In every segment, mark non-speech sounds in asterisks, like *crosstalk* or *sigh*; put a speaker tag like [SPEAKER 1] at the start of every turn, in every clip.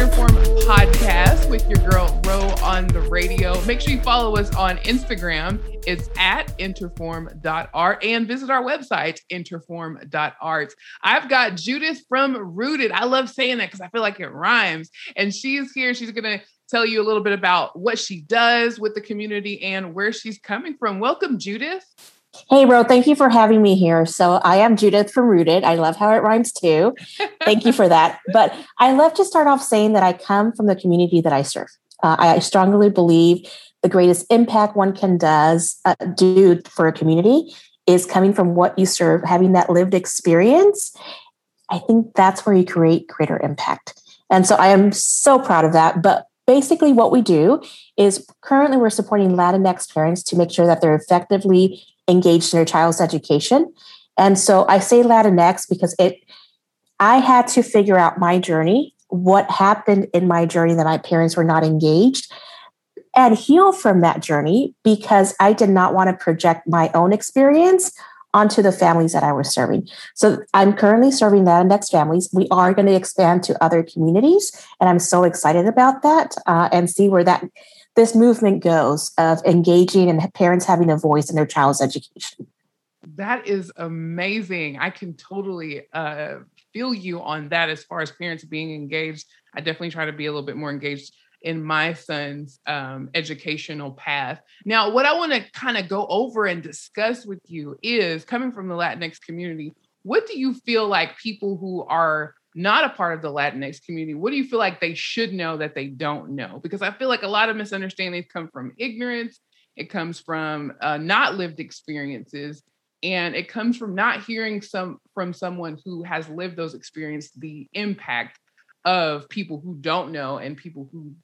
[SPEAKER 1] Interform podcast with your girl Ro on the radio. Make sure you follow us on Instagram. It's at interform.art and visit our website, interform.art. I've got Judith from Rooted. I love saying that because I feel like it rhymes. And she's here. She's going to tell you a little bit about what she does with the community and where she's coming from. Welcome, Judith.
[SPEAKER 2] Hey, Ro, thank you for having me here. So, I am Judith from Rooted. I love how it rhymes too. Thank you for *laughs* that. But I love to start off saying that I come from the community that I serve. Uh, I strongly believe the greatest impact one can does uh, do for a community is coming from what you serve, having that lived experience. I think that's where you create greater impact. And so I am so proud of that. But basically, what we do is currently we're supporting Latinx parents to make sure that they're effectively engaged in their child's education. And so I say Latinx because it I had to figure out my journey, what happened in my journey that my parents were not engaged, and heal from that journey because I did not want to project my own experience onto the families that I was serving. So I'm currently serving Latinx families. We are going to expand to other communities, and I'm so excited about that uh, and see where that this movement goes of engaging and parents having a voice in their child's education.
[SPEAKER 1] That is amazing. I can totally uh, feel you on that as far as parents being engaged. I definitely try to be a little bit more engaged in my son's um, educational path. Now, what I want to kind of go over and discuss with you is coming from the Latinx community, what do you feel like people who are not a part of the Latinx community, what do you feel like they should know that they don't know? Because I feel like a lot of misunderstandings come from ignorance, it comes from uh, not lived experiences, and it comes from not hearing some from someone who has lived those experiences the impact of people who don't know and people who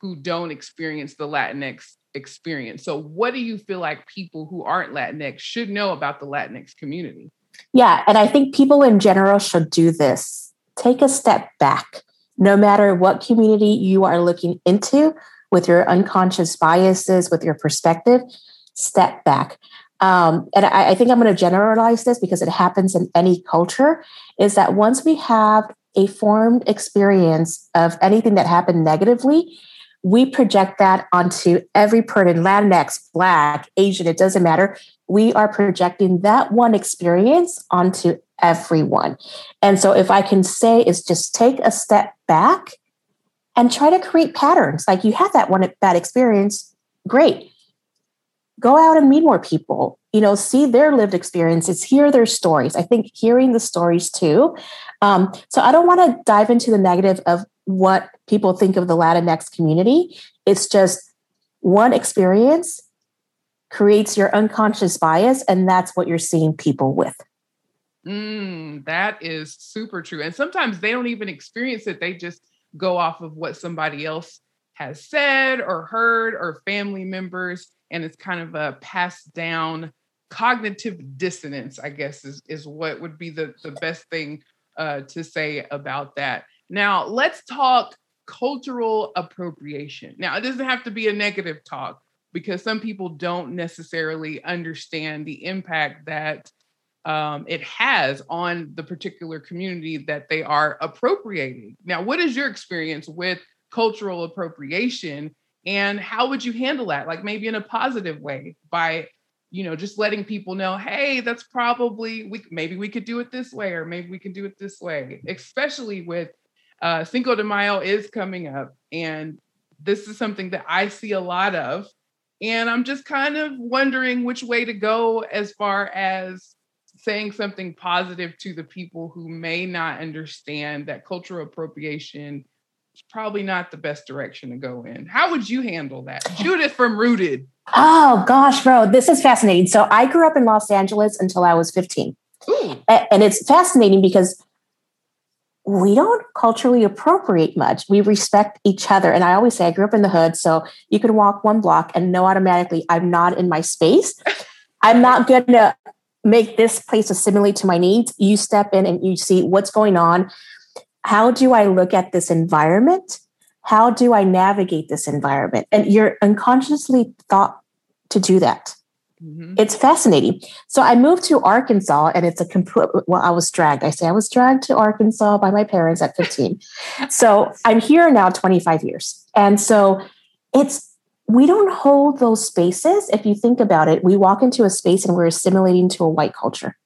[SPEAKER 1] who don't experience the Latinx experience. So, what do you feel like people who aren't Latinx should know about the Latinx community?
[SPEAKER 2] Yeah, and I think people in general should do this take a step back. No matter what community you are looking into with your unconscious biases, with your perspective, step back. Um, and I, I think I'm going to generalize this because it happens in any culture, is that once we have a formed experience of anything that happened negatively, we project that onto every person, Latinx, Black, Asian, it doesn't matter. We are projecting that one experience onto everyone. And so, if I can say, is just take a step back and try to create patterns. Like you had that one bad experience, great. Go out and meet more people, you know, see their lived experiences, hear their stories. I think hearing the stories too. Um, so, I don't want to dive into the negative of what people think of the Latinx community. It's just one experience creates your unconscious bias, and that's what you're seeing people with.
[SPEAKER 1] Mm, that is super true. And sometimes they don't even experience it. They just go off of what somebody else has said or heard or family members. And it's kind of a passed down cognitive dissonance, I guess, is, is what would be the, the best thing uh, to say about that. Now, let's talk cultural appropriation. Now, it doesn't have to be a negative talk because some people don't necessarily understand the impact that um, it has on the particular community that they are appropriating. Now, what is your experience with cultural appropriation and how would you handle that? Like maybe in a positive way by you know just letting people know hey that's probably we maybe we could do it this way or maybe we can do it this way especially with uh cinco de mayo is coming up and this is something that i see a lot of and i'm just kind of wondering which way to go as far as saying something positive to the people who may not understand that cultural appropriation is probably not the best direction to go in. How would you handle that? Judith from Rooted.
[SPEAKER 2] Oh gosh, Ro, this is fascinating. So I grew up in Los Angeles until I was 15. Ooh. And it's fascinating because we don't culturally appropriate much. We respect each other. And I always say I grew up in the hood, so you can walk one block and know automatically I'm not in my space. *laughs* I'm not going to make this place assimilate to my needs. You step in and you see what's going on. How do I look at this environment? How do I navigate this environment? And you're unconsciously thought to do that. Mm-hmm. It's fascinating. So I moved to Arkansas and it's a complete, well, I was dragged. I say I was dragged to Arkansas by my parents at 15. *laughs* so I'm here now 25 years. And so it's, we don't hold those spaces. If you think about it, we walk into a space and we're assimilating to a white culture.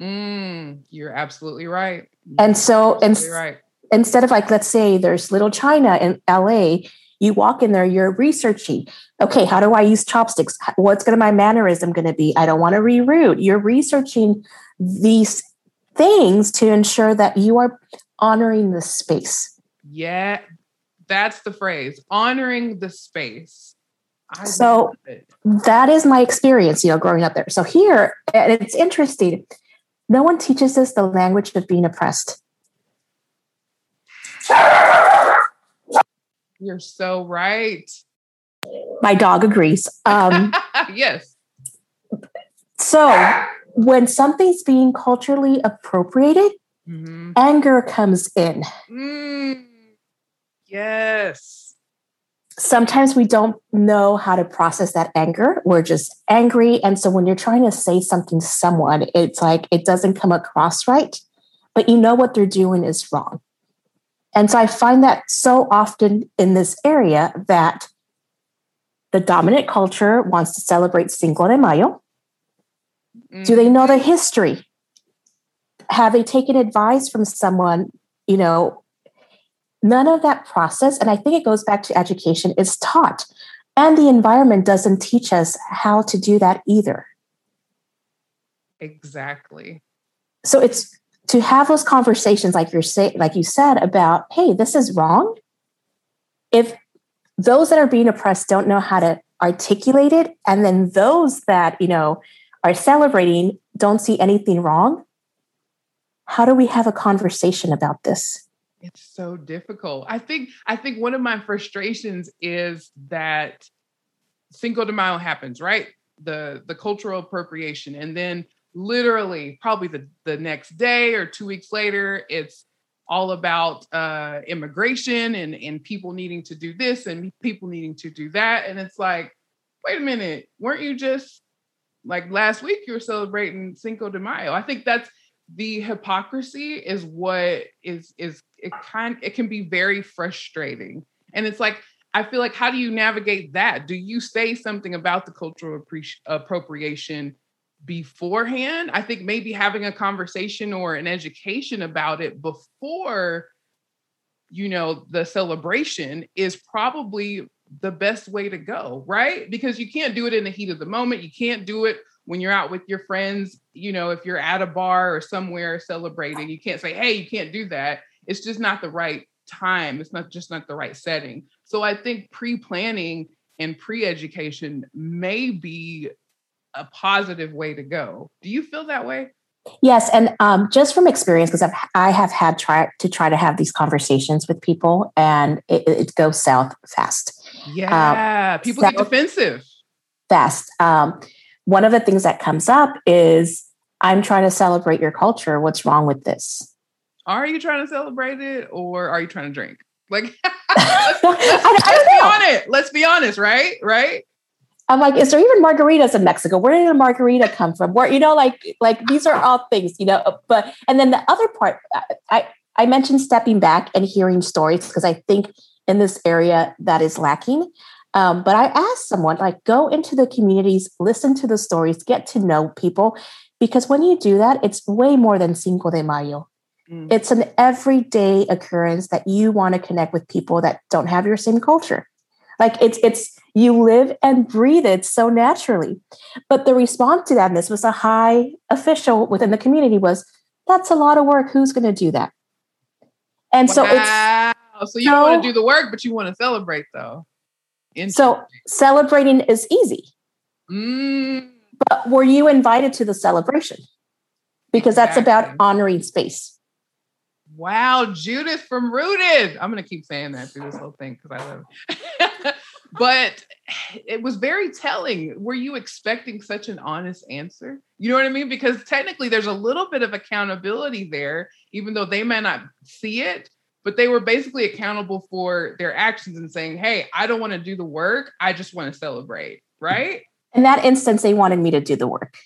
[SPEAKER 1] Mm, you're absolutely right. You're
[SPEAKER 2] and so, and, right. instead of like, let's say there's little China in LA, you walk in there, you're researching. Okay, how do I use chopsticks? What's going to my mannerism going to be? I don't want to reroute. You're researching these things to ensure that you are honoring the space.
[SPEAKER 1] Yeah, that's the phrase honoring the space.
[SPEAKER 2] I so that is my experience, you know, growing up there. So here, and it's interesting, no one teaches us the language of being oppressed.
[SPEAKER 1] You're so right.
[SPEAKER 2] My dog agrees. Um, *laughs*
[SPEAKER 1] yes.
[SPEAKER 2] So when something's being culturally appropriated, mm-hmm. anger comes in.
[SPEAKER 1] Mm, yes.
[SPEAKER 2] Sometimes we don't know how to process that anger. We're just angry. And so when you're trying to say something to someone, it's like it doesn't come across right, but you know what they're doing is wrong. And so I find that so often in this area that the dominant culture wants to celebrate Cinco de Mayo. Mm-hmm. Do they know the history? Have they taken advice from someone? You know, none of that process, and I think it goes back to education, is taught. And the environment doesn't teach us how to do that either.
[SPEAKER 1] Exactly.
[SPEAKER 2] So it's to have those conversations like you're saying like you said about hey this is wrong. If those that are being oppressed don't know how to articulate it and then those that you know are celebrating don't see anything wrong how do we have a conversation about this?
[SPEAKER 1] It's so difficult. I think i think one of my frustrations is that cinco de mayo happens right? The the cultural appropriation and then literally probably the, the next day or two weeks later, it's all about uh, immigration and, and people needing to do this and people needing to do that. And it's like, wait a minute, weren't you just like last week you were celebrating Cinco de Mayo? I think that's the hypocrisy is what is is it kind it can be very frustrating. And it's like I feel like how do you navigate that? Do you say something about the cultural appropriation beforehand. I think maybe having a conversation or an education about it before, you know, the celebration is probably the best way to go, right? Because you can't do it in the heat of the moment. You can't do it when you're out with your friends, you know, if you're at a bar or somewhere celebrating, you can't say, hey, you can't do that. It's just not the right time. It's not just not the right setting. So I think pre planning and pre education may be a positive way to go. Do you feel that way?
[SPEAKER 2] Yes, and um, just from experience, because I've had try to try to have these conversations with people, and it, it goes south fast.
[SPEAKER 1] Yeah, um, people get defensive
[SPEAKER 2] fast. Um, one of the things that comes up is, "I'm trying to celebrate your culture. What's wrong with this?"
[SPEAKER 1] Are you trying to celebrate it, or are you trying to drink? Like, *laughs* let's, *laughs* let's, let's be honest. Let's be honest, right? Right?
[SPEAKER 2] I'm like, is there even margaritas in Mexico? Where did a margarita come from? Where, you know, like, like these are all things, you know, but, and then the other part, I, I mentioned stepping back and hearing stories because I think in this area that is lacking. Um, but I asked someone, like, go into the communities, listen to the stories, get to know people, because when you do that, it's way more than Cinco de Mayo. Mm. It's an everyday occurrence that you want to connect with people that don't have your same culture. Like it's it's you live and breathe it so naturally. But the response to that, and this was a high official within the community, was that's a lot of work. Who's going to do that? And wow. so it's
[SPEAKER 1] so you don't want to do the work, but you want to celebrate though.
[SPEAKER 2] So celebrating is easy.
[SPEAKER 1] Mm.
[SPEAKER 2] But were you invited to the celebration? Because exactly. that's about honoring space.
[SPEAKER 1] Wow, Judith from Rooted. I'm gonna keep saying that through this whole thing because I love it. *laughs* but it was very telling. Were you expecting such an honest answer? You know what I mean? Because technically there's a little bit of accountability there, even though they may not see it, but they were basically accountable for their actions and saying, Hey, I don't want to do the work, I just want to celebrate, right?
[SPEAKER 2] In that instance, they wanted me to do the work.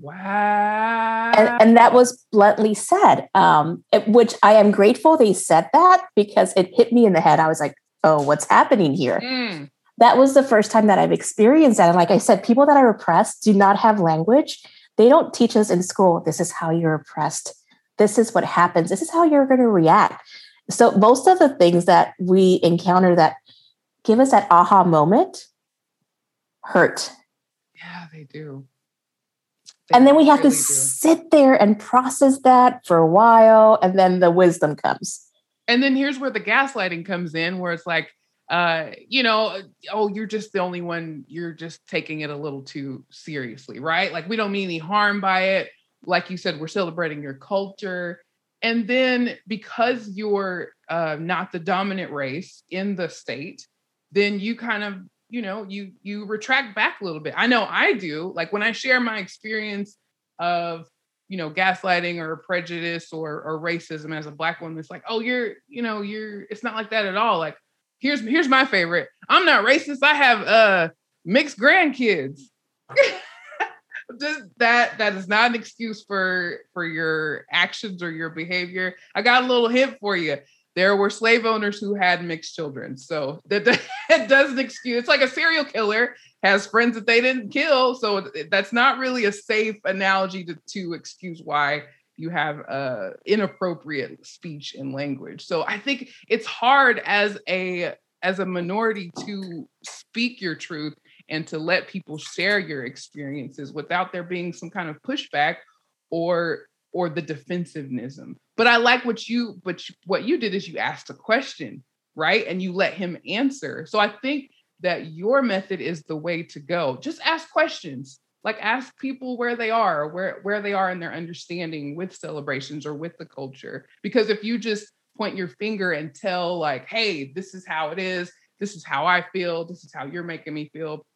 [SPEAKER 1] Wow.
[SPEAKER 2] And, and that was bluntly said, um, it, which I am grateful they said that because it hit me in the head. I was like, oh, what's happening here? Mm. That was the first time that I've experienced that. And like I said, people that are oppressed do not have language. They don't teach us in school, this is how you're oppressed. This is what happens. This is how you're going to react. So most of the things that we encounter that give us that aha moment hurt.
[SPEAKER 1] Yeah, they do.
[SPEAKER 2] And then we have really to do. sit there and process that for a while, and then the wisdom comes.
[SPEAKER 1] And then here's where the gaslighting comes in, where it's like, uh, you know, oh, you're just the only one, you're just taking it a little too seriously, right? Like, we don't mean any harm by it. Like you said, we're celebrating your culture. And then because you're uh, not the dominant race in the state, then you kind of you know you you retract back a little bit. I know i do. Like when i share my experience of you know gaslighting or prejudice or or racism as a black woman it's like oh you're you know you're it's not like that at all. Like here's here's my favorite. I'm not racist. I have uh mixed grandkids. *laughs* Just that that is not an excuse for for your actions or your behavior. I got a little hint for you there were slave owners who had mixed children. So *laughs* that, that doesn't excuse. It's like a serial killer has friends that they didn't kill. So that's not really a safe analogy to, to excuse why you have uh, inappropriate speech and language. So I think it's hard as a as a minority to speak your truth and to let people share your experiences without there being some kind of pushback or or the defensiveness. But I like what you but what you did is you asked a question, right? And you let him answer. So I think that your method is the way to go. Just ask questions. Like ask people where they are, where where they are in their understanding with celebrations or with the culture. Because if you just point your finger and tell like, "Hey, this is how it is. This is how I feel. This is how you're making me feel."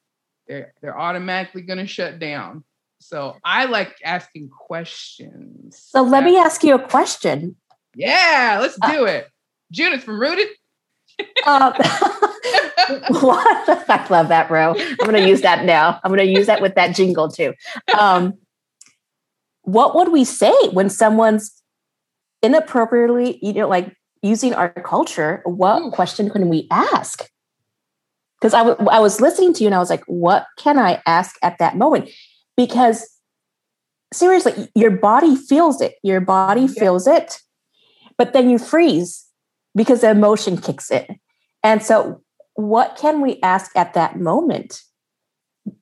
[SPEAKER 1] They're they're automatically going to shut down so I like asking questions.
[SPEAKER 2] So let me ask you a question.
[SPEAKER 1] Yeah, let's uh, do uh, it. Judith from Rooted.
[SPEAKER 2] um, *laughs* *laughs* what? The fuck, I love that, Ro. I'm going to use that now. I'm going to use that with that jingle too. Um, what would we say when someone's inappropriately, you know, like using our culture? What Ooh. question can we ask? Because I, w- I was listening to you and I was like, what can I ask at that moment? Because seriously, your body feels it. Your body yeah. feels it, but then you freeze because the emotion kicks in. And so, what can we ask at that moment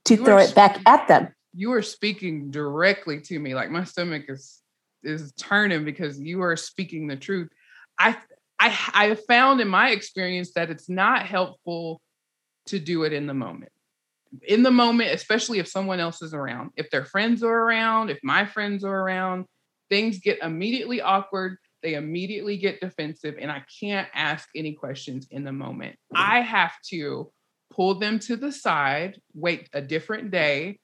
[SPEAKER 2] to you throw it back at them?
[SPEAKER 1] You are speaking directly to me. Like my stomach is is turning because you are speaking the truth. I I I found in my experience that it's not helpful to do it in the moment in the moment, especially if someone else is around, if their friends are around, if my friends are around, things get immediately awkward. They immediately get defensive, and I can't ask any questions in the moment. I have to pull them to the side, wait a different day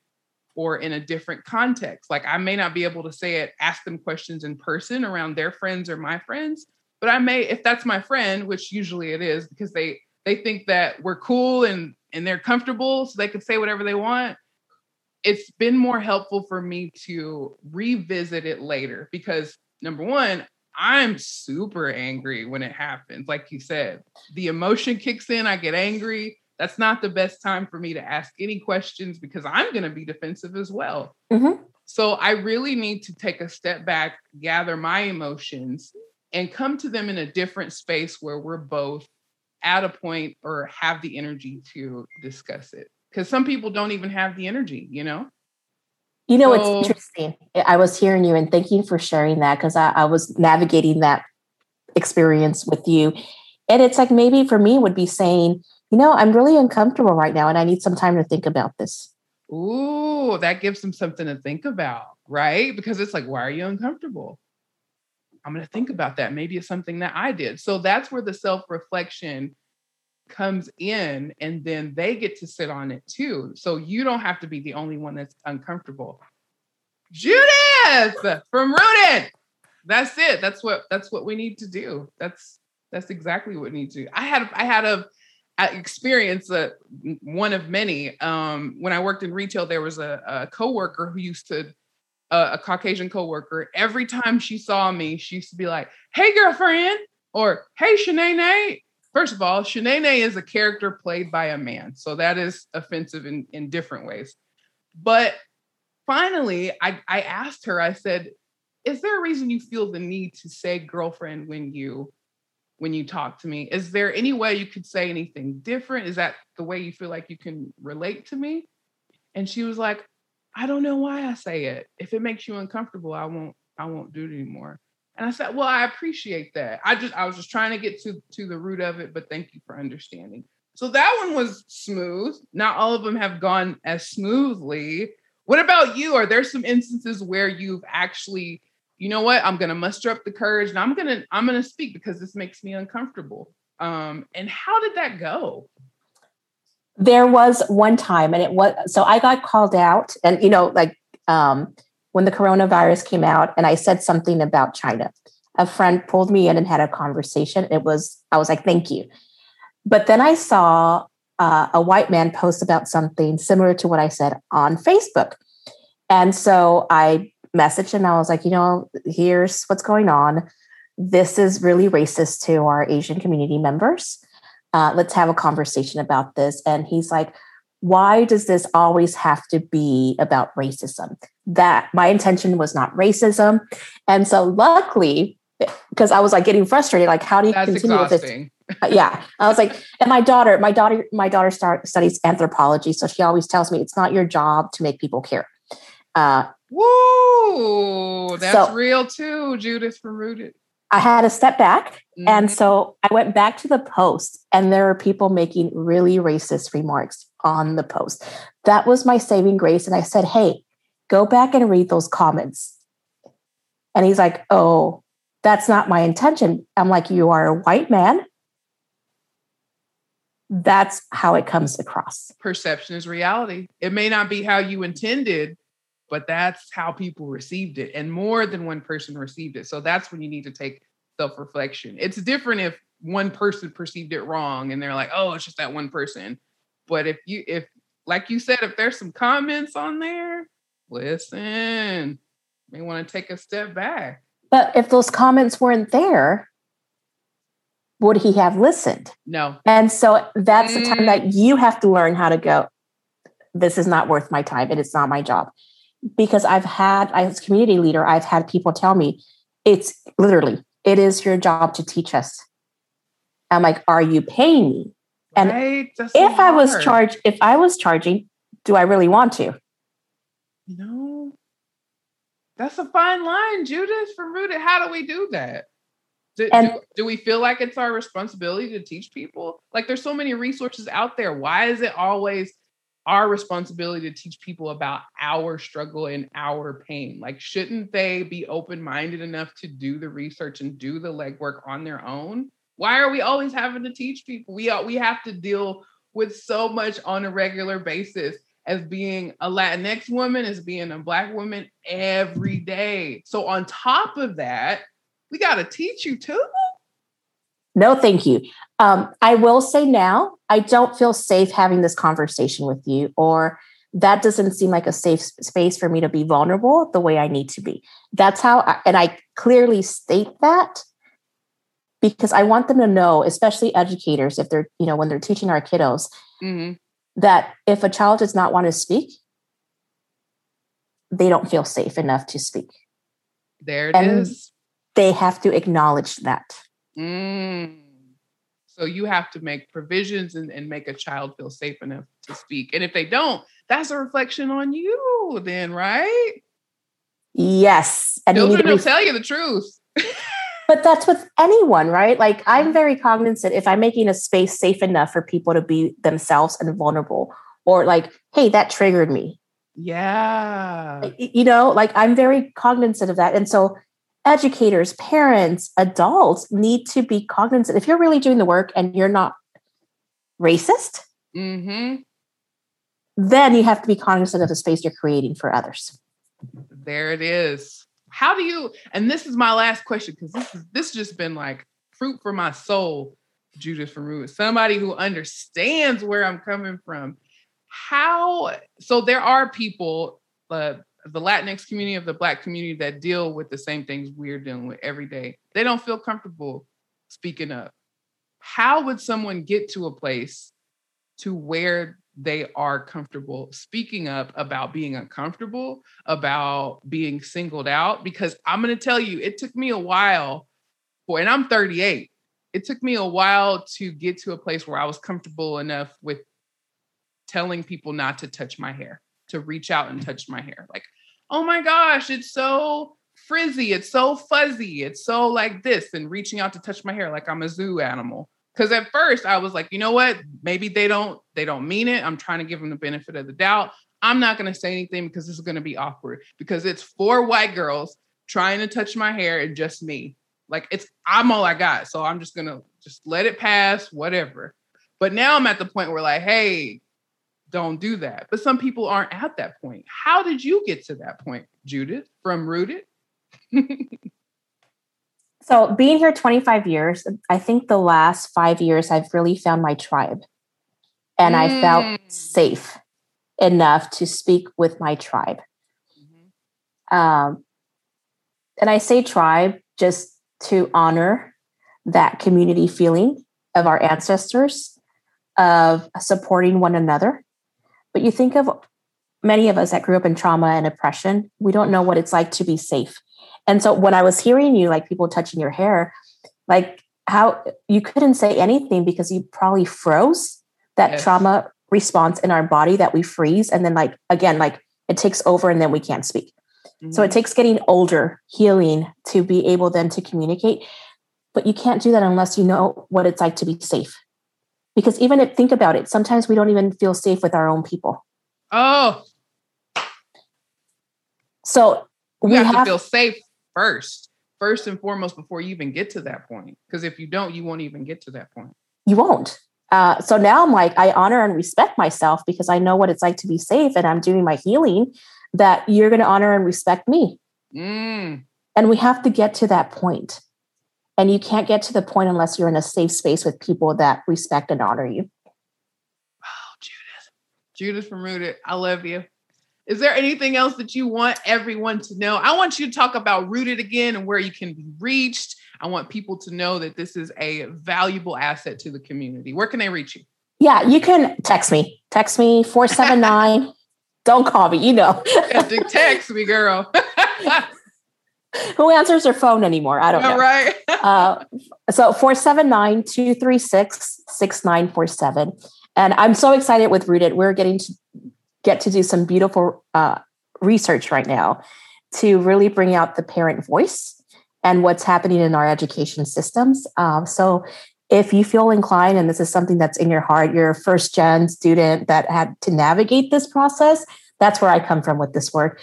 [SPEAKER 1] or in a different context. Like I may not be able to say it, ask them questions in person around their friends or my friends, but I may, if that's my friend, which usually it is, because they they think that we're cool and and they're comfortable so they can say whatever they want. It's been more helpful for me to revisit it later because number one i'm super angry when it happens like you said. The emotion kicks in i get angry. That's not the best time for me to ask any questions because i'm going to be defensive as well. Mm-hmm. so i really need to take a step back gather my emotions and come to them in a different space where we're both at a point or have the energy to discuss it because some people don't even have the energy you know?
[SPEAKER 2] You know so, it's interesting. I was hearing you and thank you for sharing that because I, I, was navigating that experience with you. And it's like maybe for me would be saying you know i'm really uncomfortable right now and i need some time to think about this.
[SPEAKER 1] Ooh, that gives them something to think about right? Because it's like why are you uncomfortable I'm going to think about that. Maybe it's something that I did. So that's where the self reflection comes in, and then they get to sit on it too. So you don't have to be the only one that's uncomfortable. Judith from Rooted. That's it. That's what that's what we need to do. That's that's exactly what we need to do. I had I had a experience, uh, one of many. Um, when I worked in retail, there was a, a coworker who used to, uh, a Caucasian coworker. Every time she saw me, she used to be like, "Hey, girlfriend," or "Hey, Shanae." First of all, Shanae is a character played by a man, so that is offensive in in different ways. But finally, I I asked her. I said, "Is there a reason you feel the need to say girlfriend when you?" when you talk to me. Is there any way you could say anything different? Is that the way you feel like you can relate to me? And she was like, I don't know why I say it. If it makes you uncomfortable, I won't I won't do it anymore. And I said, well, I appreciate that. I just I was just trying to get to to the root of it, but thank you for understanding. So that one was smooth. Not all of them have gone as smoothly. What about you? Are there some instances where you've actually you know what i'm going to muster up the courage and i'm going to i'm to speak because this makes me uncomfortable um and how did that go
[SPEAKER 2] there was one time and it was so i got called out and you know like um when the coronavirus came out and i said something about china a friend pulled me in and had a conversation it was i was like thank you but then i saw uh, a white man post about something similar to what i said on facebook and so i messaged him. I was like, you know, here's what's going on. This is really racist to our Asian community members. Uh, let's have a conversation about this. And he's like, why does this always have to be about racism? That my intention was not racism. And so luckily, because I was like getting frustrated, like, how do you
[SPEAKER 1] That's
[SPEAKER 2] continue
[SPEAKER 1] exhausting.
[SPEAKER 2] with this? yeah. I was like, and my daughter, my daughter, my daughter start, studies anthropology. So she always tells me it's not your job to make people care. Uh,
[SPEAKER 1] Woo! That's so, real too, Judith from Rooted.
[SPEAKER 2] I had to step back. Mm-hmm. And so I went back to the post, and there were people making really racist remarks on the post. That was my saving grace. And I said, Hey, go back and read those comments. And he's like, Oh, that's not my intention. I'm like, You are a white man. That's how it comes across.
[SPEAKER 1] Perception is reality. It may not be how you intended, but that's how people received it and more than one person received it. So that's when you need to take self-reflection. It's different if one person perceived it wrong and they're like oh it's just that one person. But if you if like you said if there's some comments on there listen may want to take a step back.
[SPEAKER 2] But if those comments weren't there would he have listened?
[SPEAKER 1] No.
[SPEAKER 2] And so that's mm. the time that mm. you have to learn how to go this is not worth my time and it's not my job because I've had, as a community leader, I've had people tell me, it's literally, it is your job to teach us. I'm like, are you paying me? And right? if I was charged, if I was charging, do I really want to?
[SPEAKER 1] No. That's a fine line, Judith from Rooted. How do we do that? Do, and, do, do, we feel like it's our responsibility to teach people? Like there's so many resources out there. Why is it always our responsibility to teach people about our struggle and our pain. Like, shouldn't they be open minded enough to do the research and do the legwork on their own? Why are we always having to teach people? We we have to deal with so much on a regular basis as being a Latinx woman, as being a Black woman every day. So on top of that, we got to teach you too.
[SPEAKER 2] No, thank you. Um, I will say now, I don't feel safe having this conversation with you, or that doesn't seem like a safe space for me to be vulnerable the way I need to be. That's how, I, and I clearly state that because I want them to know, especially educators, if they're, you know, when they're teaching our kiddos, mm-hmm. that if a child does not want to speak, they don't feel safe enough to speak.
[SPEAKER 1] There it and is.
[SPEAKER 2] They have to acknowledge that.
[SPEAKER 1] Mm. So you have to make provisions and, and make a child feel safe enough to speak. And if they don't, that's a reflection on you, then, right?
[SPEAKER 2] Yes.
[SPEAKER 1] And Children will tell you the truth. *laughs*
[SPEAKER 2] but that's with anyone, right? Like I'm very cognizant if I'm making a space safe enough for people to be themselves and vulnerable, or like, hey, that triggered me.
[SPEAKER 1] Yeah.
[SPEAKER 2] You know, like I'm very cognizant of that. And so educators, parents, adults need to be cognizant. If you're really doing the work and you're not racist, mm-hmm. then you have to be cognizant of the space you're creating for others.
[SPEAKER 1] There it is. How do you? And this is my last question because this is this just been like fruit for my soul. Judith from Rooted, somebody who understands where I'm coming from. How so? There are people, uh, the Latinx community of the Black community that deal with the same things we're dealing with every day. They don't feel comfortable speaking up. How would someone get to a place to where they are comfortable speaking up about being uncomfortable, about being singled out? Because I'm going to tell you, it took me a while for, and I'm 38. It took me a while to get to a place where I was comfortable enough with telling people not to touch my hair to reach out and touch my hair. Like, oh my gosh, it's so frizzy, it's so fuzzy, it's so like this, and reaching out to touch my hair like I'm a zoo animal. Because at first I was like, you know what? Maybe they don't they don't mean it. I'm trying to give them the benefit of the doubt. I'm not to say anything because this is to be awkward because it's four white girls trying to touch my hair and just me. Like it's I'm all I got. So I'm just to just let it pass, whatever. But now I'm at the point where like, hey, don't do that. But some people aren't at that point. How did you get to that point, Judith, from Rooted? *laughs*
[SPEAKER 2] so, being here 25 years, I think the last five years, I've really found my tribe. And mm. I felt mm. safe enough to speak with my tribe. Mm-hmm. Um, and I say tribe just to honor that community feeling of our ancestors, of supporting one another but you think of many of us that grew up in trauma and oppression, we don't know what it's like to be safe. And so when I was hearing you, like people touching your hair, like how you couldn't say anything because you probably froze that yes. trauma response in our body that we freeze. And then, like, again, like it takes over and then we can't speak. Mm-hmm. So it mm-hmm. takes getting older, healing to be able then to communicate. But you can't do that unless you know what it's like to be safe because even if think about it sometimes we don't even feel safe with our own people.
[SPEAKER 1] Oh.
[SPEAKER 2] So
[SPEAKER 1] we have, have to feel safe first first and foremost before you even get to that point. Because if you don't you won't even get to that point.
[SPEAKER 2] You won't. Uh, so now i'm like i honor and respect myself because i know what it's like to be safe and i'm doing my healing that you're going to honor and respect me. Mm. and we have to get to that point and you can't get to the point unless you're in a safe space with people that respect and honor you.
[SPEAKER 1] Oh, Judith. Judith from Rooted, I love you. Is there anything else that you want everyone to know? I want you to talk about Rooted again and where you can be reached. I want people to know that this is a valuable asset to the community. Where can they reach you?
[SPEAKER 2] Yeah, you can text me. Text me 479. *laughs* Don't call me, you know.
[SPEAKER 1] text me, girl. *laughs* *laughs*
[SPEAKER 2] Who answers their phone anymore? I don't know.
[SPEAKER 1] Right. *laughs* uh,
[SPEAKER 2] so 479 236 6947. And I'm so excited with Rooted. We're getting to get to do some beautiful uh, research right now to really bring out the parent voice and what's happening in our education systems. Um, so if you feel inclined and this is something that's in your heart, you're a first gen student that had to navigate this process, that's where I come from with this work.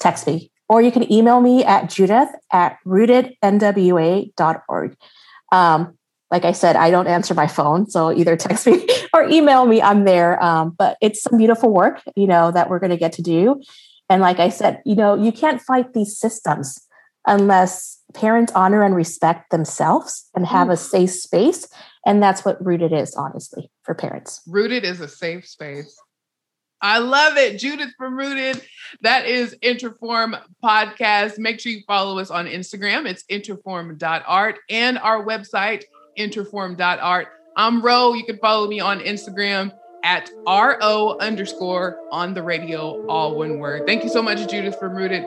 [SPEAKER 2] Text me or you can email me at judith at rootednwa.org. Um, like I said, I don't answer my phone, so either text me *laughs* or email me. I'm there. Um, but it's some beautiful work, you know, that we're going to get to do. And like I said, you know, you can't fight these systems unless parents honor and respect themselves and have a safe space. And that's what Rooted is, honestly, for parents.
[SPEAKER 1] Rooted is a safe space. I love it. Judith from Rooted. That is Interform Podcast. Make sure you follow us on Instagram. It's interform.art and our website, interform.art. I'm Ro. You can follow me on Instagram at RO underscore on the radio, all one word. Thank you so much, Judith from Rooted.